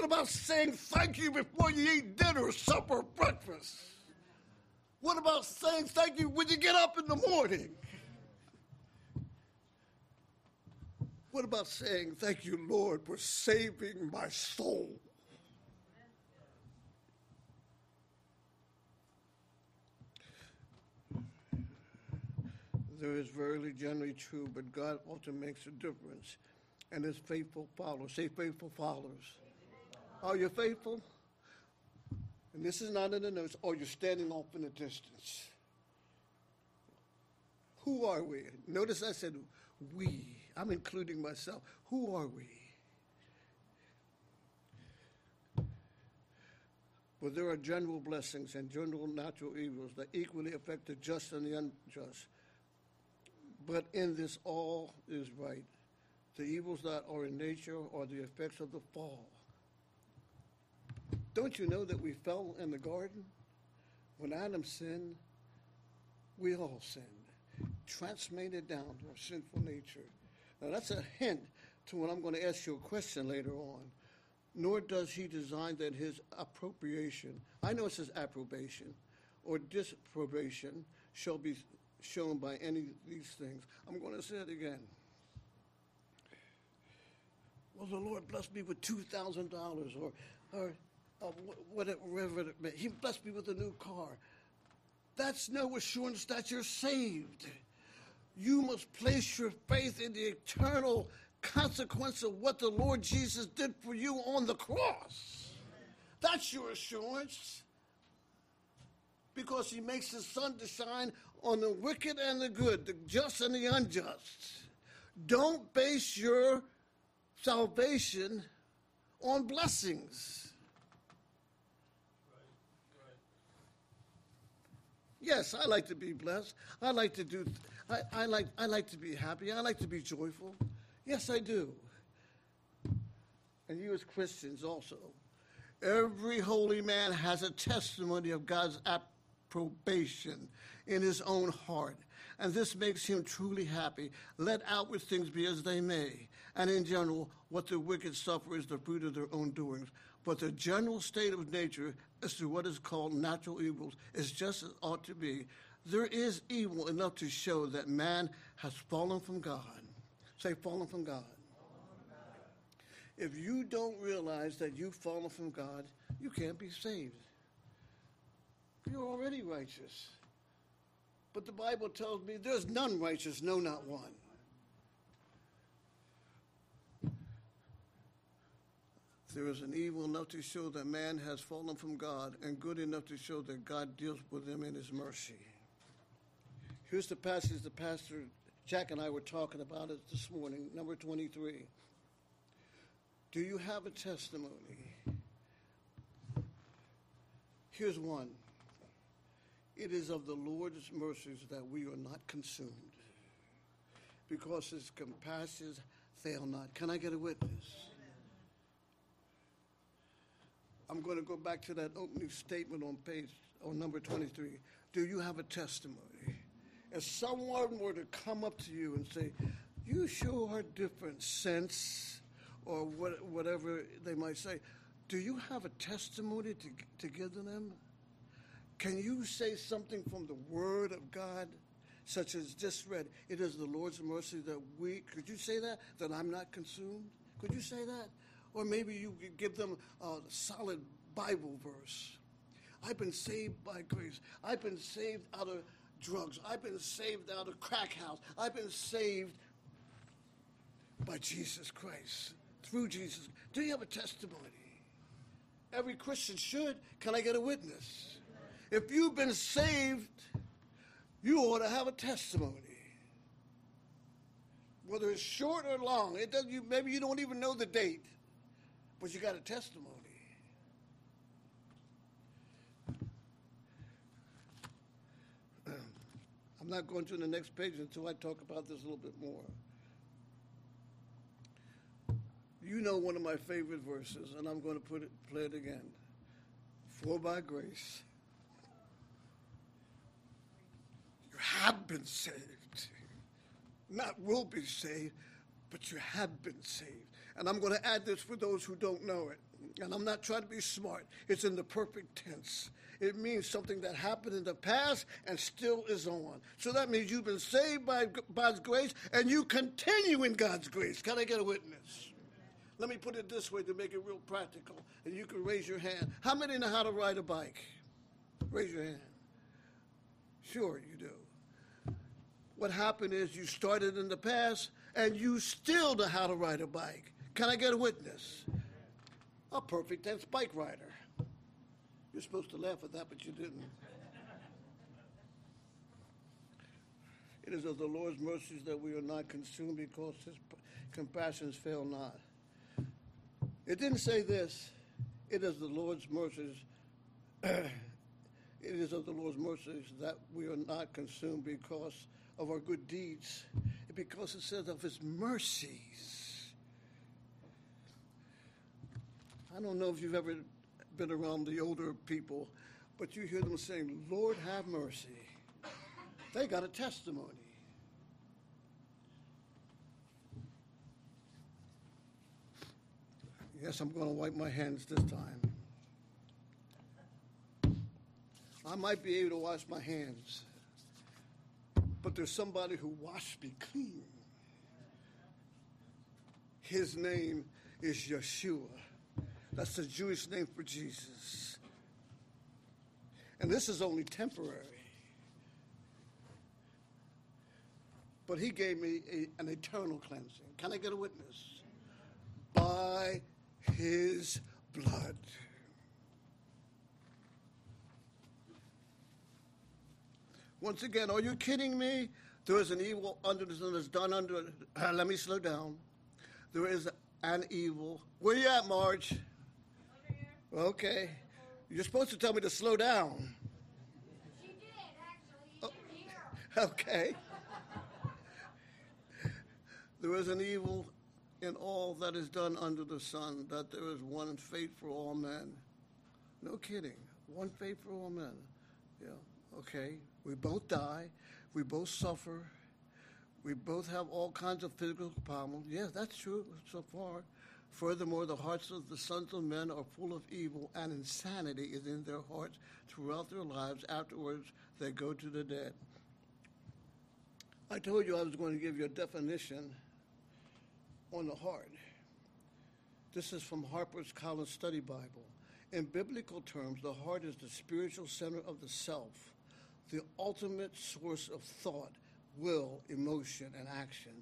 What about saying thank you before you eat dinner, supper, breakfast? What about saying thank you when you get up in the morning? What about saying thank you, Lord, for saving my soul? There is verily generally true, but God often makes a difference, and his faithful followers. Say faithful followers. Are you faithful? And this is not in the notes, or you're standing off in the distance. Who are we? Notice I said we. I'm including myself. Who are we? But there are general blessings and general natural evils that equally affect the just and the unjust. But in this, all is right. The evils that are in nature are the effects of the fall. Don't you know that we fell in the garden? When Adam sinned, we all sinned, transmitted down to our sinful nature. Now, that's a hint to when I'm going to ask you a question later on. Nor does he design that his appropriation, I know it says approbation, or disprobation shall be shown by any of these things. I'm going to say it again. Well, the Lord blessed me with $2,000 or, or Oh, of whatever it may. He blessed me with a new car. That's no assurance that you're saved. You must place your faith in the eternal consequence of what the Lord Jesus did for you on the cross. That's your assurance. Because he makes the sun to shine on the wicked and the good, the just and the unjust. Don't base your salvation on blessings. Yes, I like to be blessed. I like to do. I, I like. I like to be happy. I like to be joyful. Yes, I do. and you as Christians also, every holy man has a testimony of God's approbation in his own heart, and this makes him truly happy. Let outward things be as they may, and in general, what the wicked suffer is the fruit of their own doings. But the general state of nature as to what is called natural evils is just as ought to be. There is evil enough to show that man has fallen from God. Say, fallen from God. If you don't realize that you've fallen from God, you can't be saved. You're already righteous. But the Bible tells me there's none righteous, no, not one. There is an evil enough to show that man has fallen from God, and good enough to show that God deals with them in his mercy. Here's the passage the pastor Jack and I were talking about it this morning, number 23. Do you have a testimony? Here's one. It is of the Lord's mercies that we are not consumed, because his compassions fail not. Can I get a witness? I'm going to go back to that opening statement on page, on number 23. Do you have a testimony? If someone were to come up to you and say, You sure are different since, or what, whatever they might say, do you have a testimony to, to give to them? Can you say something from the Word of God, such as just read, It is the Lord's mercy that we, could you say that? That I'm not consumed? Could you say that? Or maybe you could give them a solid Bible verse. I've been saved by grace. I've been saved out of drugs. I've been saved out of crack house. I've been saved by Jesus Christ, through Jesus. Do you have a testimony? Every Christian should. Can I get a witness? If you've been saved, you ought to have a testimony. Whether it's short or long, it doesn't. Maybe you don't even know the date but you got a testimony. I'm not going to the next page until I talk about this a little bit more. You know one of my favorite verses, and I'm going to put it, play it again. For by grace, you have been saved. Not will be saved, but you have been saved. And I'm going to add this for those who don't know it. And I'm not trying to be smart. It's in the perfect tense. It means something that happened in the past and still is on. So that means you've been saved by God's grace and you continue in God's grace. Can I get a witness? Let me put it this way to make it real practical, and you can raise your hand. How many know how to ride a bike? Raise your hand. Sure, you do. What happened is you started in the past and you still know how to ride a bike. Can I get a witness? A perfect tense bike rider. You're supposed to laugh at that, but you didn't. It is of the Lord's mercies that we are not consumed because his compassions fail not. It didn't say this. It is the Lord's mercies. it is of the Lord's mercies that we are not consumed because of our good deeds, because it says of his mercies. I don't know if you've ever been around the older people, but you hear them saying, Lord, have mercy. They got a testimony. Yes, I'm going to wipe my hands this time. I might be able to wash my hands, but there's somebody who washed me clean. His name is Yeshua. That's the Jewish name for Jesus. And this is only temporary. But he gave me a, an eternal cleansing. Can I get a witness? By his blood. Once again, are you kidding me? There is an evil under that's done under. Uh, let me slow down. There is an evil. Where you at, Marge? Okay. You're supposed to tell me to slow down. She did, actually. Oh. Okay. there is an evil in all that is done under the sun, that there is one fate for all men. No kidding. One fate for all men. Yeah, okay. We both die. We both suffer. We both have all kinds of physical problems. Yes, that's true so far. Furthermore, the hearts of the sons of men are full of evil, and insanity is in their hearts throughout their lives. Afterwards, they go to the dead. I told you I was going to give you a definition on the heart. This is from Harper's Collins Study Bible. In biblical terms, the heart is the spiritual center of the self, the ultimate source of thought, will, emotion, and action.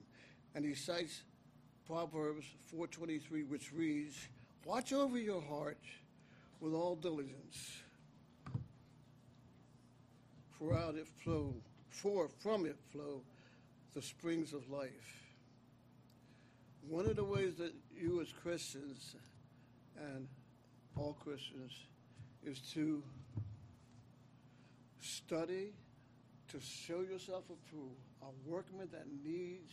And he cites Proverbs 4:23, which reads, "Watch over your heart with all diligence, for out it flow, for from it flow the springs of life." One of the ways that you as Christians and all Christians is to study to show yourself approved, a workman that needs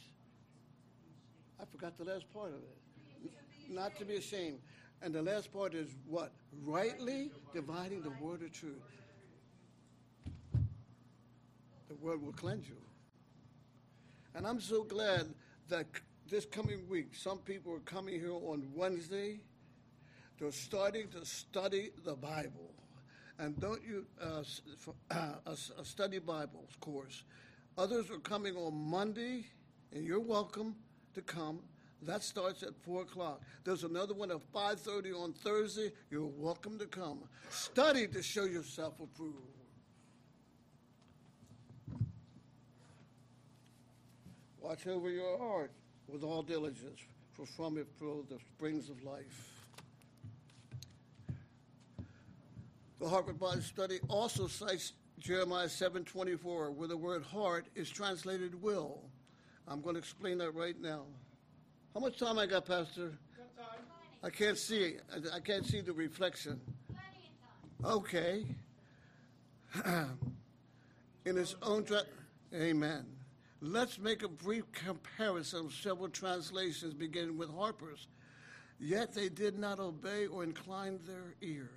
I forgot the last part of it. Not to be ashamed. And the last part is what? Rightly dividing the word of truth. The word will cleanse you. And I'm so glad that this coming week, some people are coming here on Wednesday. They're starting to study the Bible. And don't you uh, uh, a study Bible course. Others are coming on Monday, and you're welcome to come. That starts at four o'clock. There's another one at five thirty on Thursday. You're welcome to come. Study to show yourself approved. Watch over your heart with all diligence, for from it flow the springs of life. The Harvard Bible Study also cites Jeremiah 7:24, where the word heart is translated will. I'm going to explain that right now. How much time I got, Pastor? I can't see. I, I can't see the reflection. Plenty of time. Okay. In his own tra- Amen. Let's make a brief comparison of several translations beginning with Harper's. Yet they did not obey or incline their ear.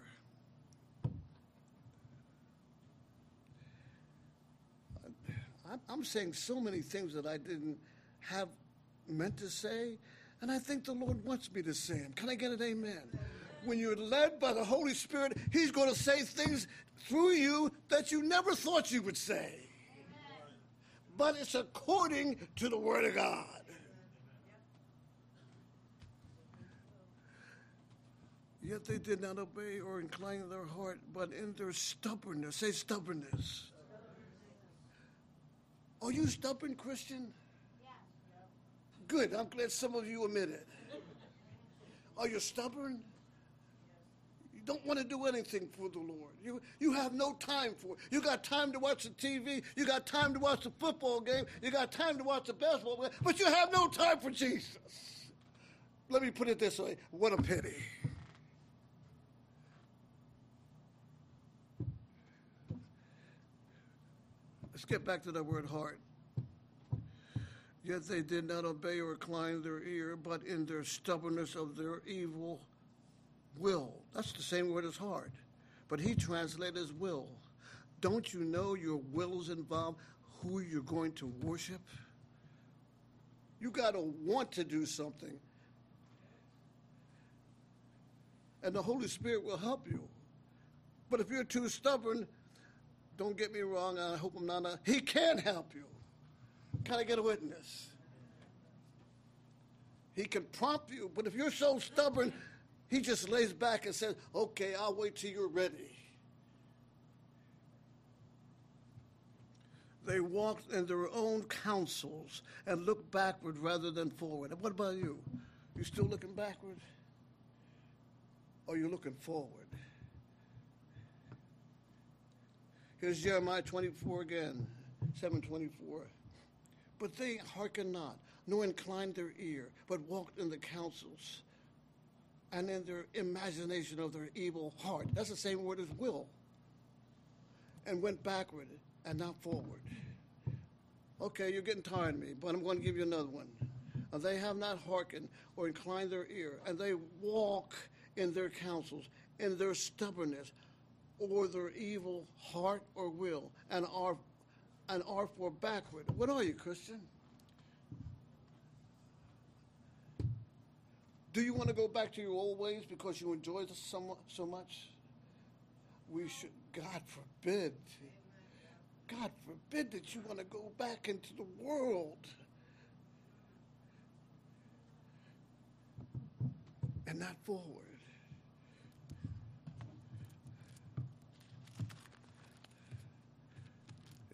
I'm- I'm saying so many things that I didn't have meant to say, and I think the Lord wants me to say them. Can I get an amen? When you're led by the Holy Spirit, He's going to say things through you that you never thought you would say. But it's according to the Word of God. Yet they did not obey or incline their heart, but in their stubbornness, say stubbornness. Are you stubborn, Christian? Yes. Good. I'm glad some of you admit it. Are you stubborn? You don't want to do anything for the Lord. You, you have no time for it. You got time to watch the TV. You got time to watch the football game. You got time to watch the basketball game. But you have no time for Jesus. Let me put it this way what a pity. Let's get back to that word heart. Yet they did not obey or incline their ear, but in their stubbornness of their evil will. That's the same word as heart. But he translated as will. Don't you know your wills involve who you're going to worship? You got to want to do something. And the Holy Spirit will help you. But if you're too stubborn, don't get me wrong, I hope I'm not a, he can help you. Can I get a witness? He can prompt you, but if you're so stubborn, he just lays back and says, okay, I'll wait till you're ready. They walked in their own counsels and looked backward rather than forward. And what about you? You still looking backward? Or you looking forward? Here's Jeremiah 24 again, 724. But they hearkened not, nor inclined their ear, but walked in the counsels and in their imagination of their evil heart. That's the same word as will. And went backward and not forward. Okay, you're getting tired of me, but I'm going to give you another one. and they have not hearkened or inclined their ear, and they walk in their counsels, in their stubbornness, or their evil heart or will, and are and are for backward. What are you, Christian? Do you want to go back to your old ways because you enjoy this so, so much? We should, God forbid. God forbid that you want to go back into the world. And not forward.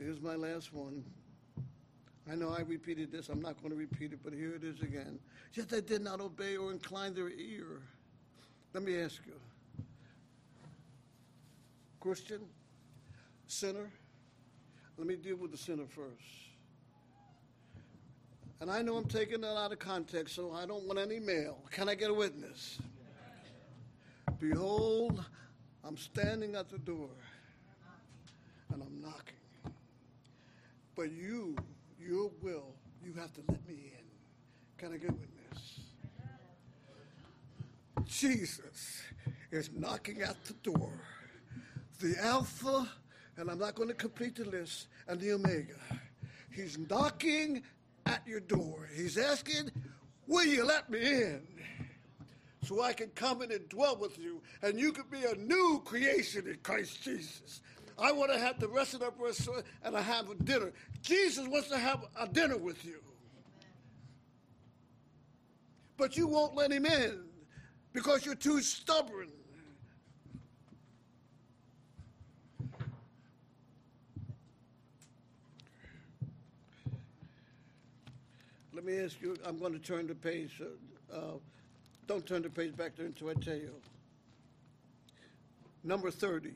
Here's my last one. I know I repeated this. I'm not going to repeat it, but here it is again. Yet they did not obey or incline their ear. Let me ask you Christian, sinner, let me deal with the sinner first. And I know I'm taking that out of context, so I don't want any mail. Can I get a witness? Behold, I'm standing at the door and I'm knocking. But you, your will, you have to let me in. Can I get witness? Jesus is knocking at the door. The Alpha, and I'm not going to complete the list, and the Omega. He's knocking at your door. He's asking, Will you let me in? So I can come in and dwell with you, and you can be a new creation in Christ Jesus. I want to have the rest of the verse and I have a dinner. Jesus wants to have a dinner with you. But you won't let him in because you're too stubborn. Let me ask you, I'm going to turn the page. Uh, uh, don't turn the page back there until I tell you. Number 30.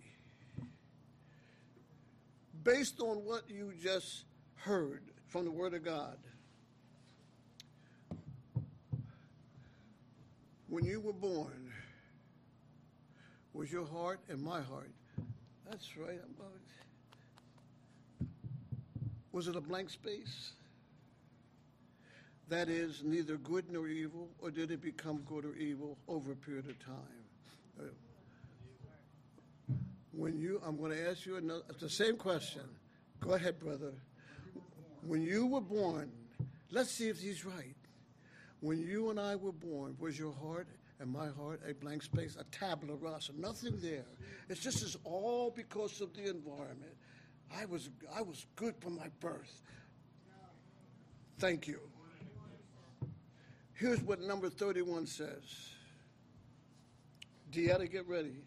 Based on what you just heard from the Word of God, when you were born, was your heart and my heart. That's right. Was it a blank space? That is neither good nor evil, or did it become good or evil over a period of time? Uh, When you, I'm going to ask you another, the same question. Go ahead, brother. When you were born, let's see if he's right. When you and I were born, was your heart and my heart a blank space, a tabula rasa, nothing there? It's just as all because of the environment. I was, I was good from my birth. Thank you. Here's what number 31 says. Deanna, get ready.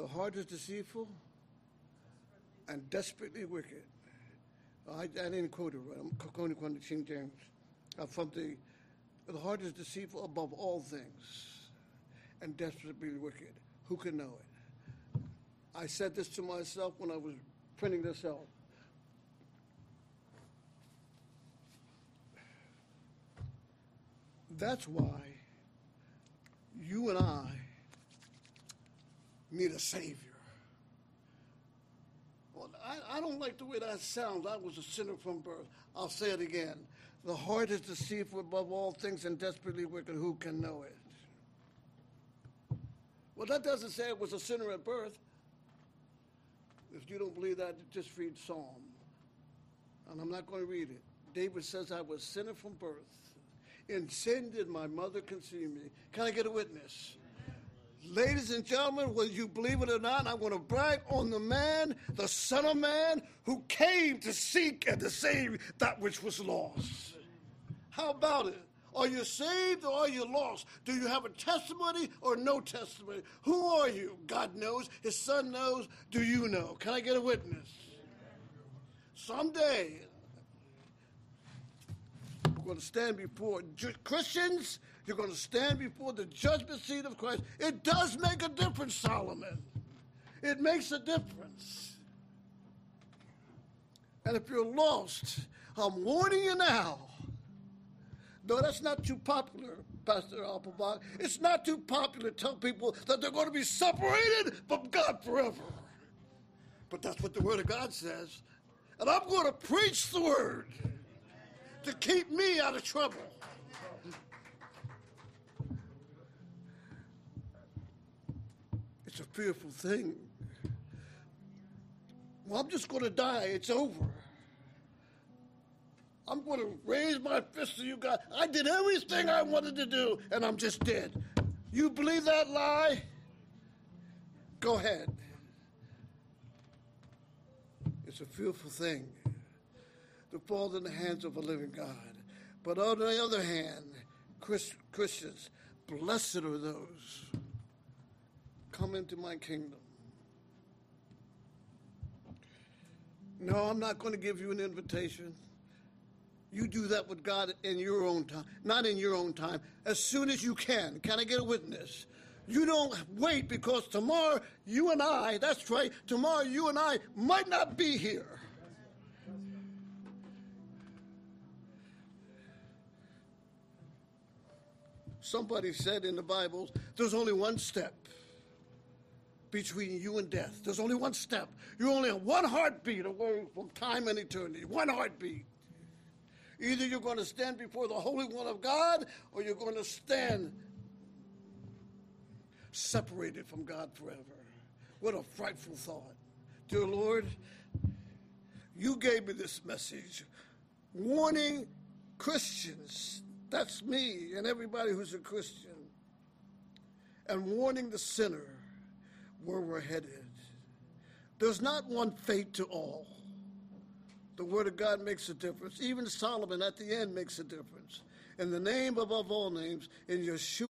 The heart is deceitful and desperately wicked. I, I didn't quote it right. I'm quoting from the King James. Uh, from the, the heart is deceitful above all things and desperately wicked. Who can know it? I said this to myself when I was printing this out. That's why you and I need a Savior. Well, I, I don't like the way that sounds. I was a sinner from birth. I'll say it again. The heart is deceitful above all things and desperately wicked. Who can know it? Well, that doesn't say it was a sinner at birth. If you don't believe that, just read Psalm. And I'm not going to read it. David says, I was sinner from birth. In sin did my mother conceive me. Can I get a witness? Ladies and gentlemen, will you believe it or not, I want to brag on the man, the Son of Man, who came to seek and to save that which was lost. How about it? Are you saved or are you lost? Do you have a testimony or no testimony? Who are you? God knows. His Son knows. Do you know? Can I get a witness? Someday, we're going to stand before Christians you're going to stand before the judgment seat of Christ. It does make a difference, Solomon. It makes a difference. And if you're lost, I'm warning you now. No, that's not too popular, Pastor Applebaum. It's not too popular to tell people that they're going to be separated from God forever. But that's what the Word of God says. And I'm going to preach the Word. to keep me out of trouble. Fearful thing. Well, I'm just going to die. It's over. I'm going to raise my fist to you guys. I did everything I wanted to do, and I'm just dead. You believe that lie? Go ahead. It's a fearful thing to fall in the hands of a living God. But on the other hand, Chris, Christians, blessed are those come into my kingdom. No, I'm not going to give you an invitation. You do that with God in your own time, not in your own time, as soon as you can. Can I get a witness? You don't wait because tomorrow you and I, that's right, tomorrow you and I might not be here. Somebody said in the Bible, there's only one step between you and death. There's only one step. You're only one heartbeat away from time and eternity. One heartbeat. Either you're going to stand before the Holy One of God or you're going to stand separated from God forever. What a frightful thought. Dear Lord, you gave me this message warning Christians, that's me and everybody who's a Christian, and warning the sinner where we're headed. There's not one fate to all. The Word of God makes a difference. Even Solomon at the end makes a difference. In the name above all names, in Yeshua.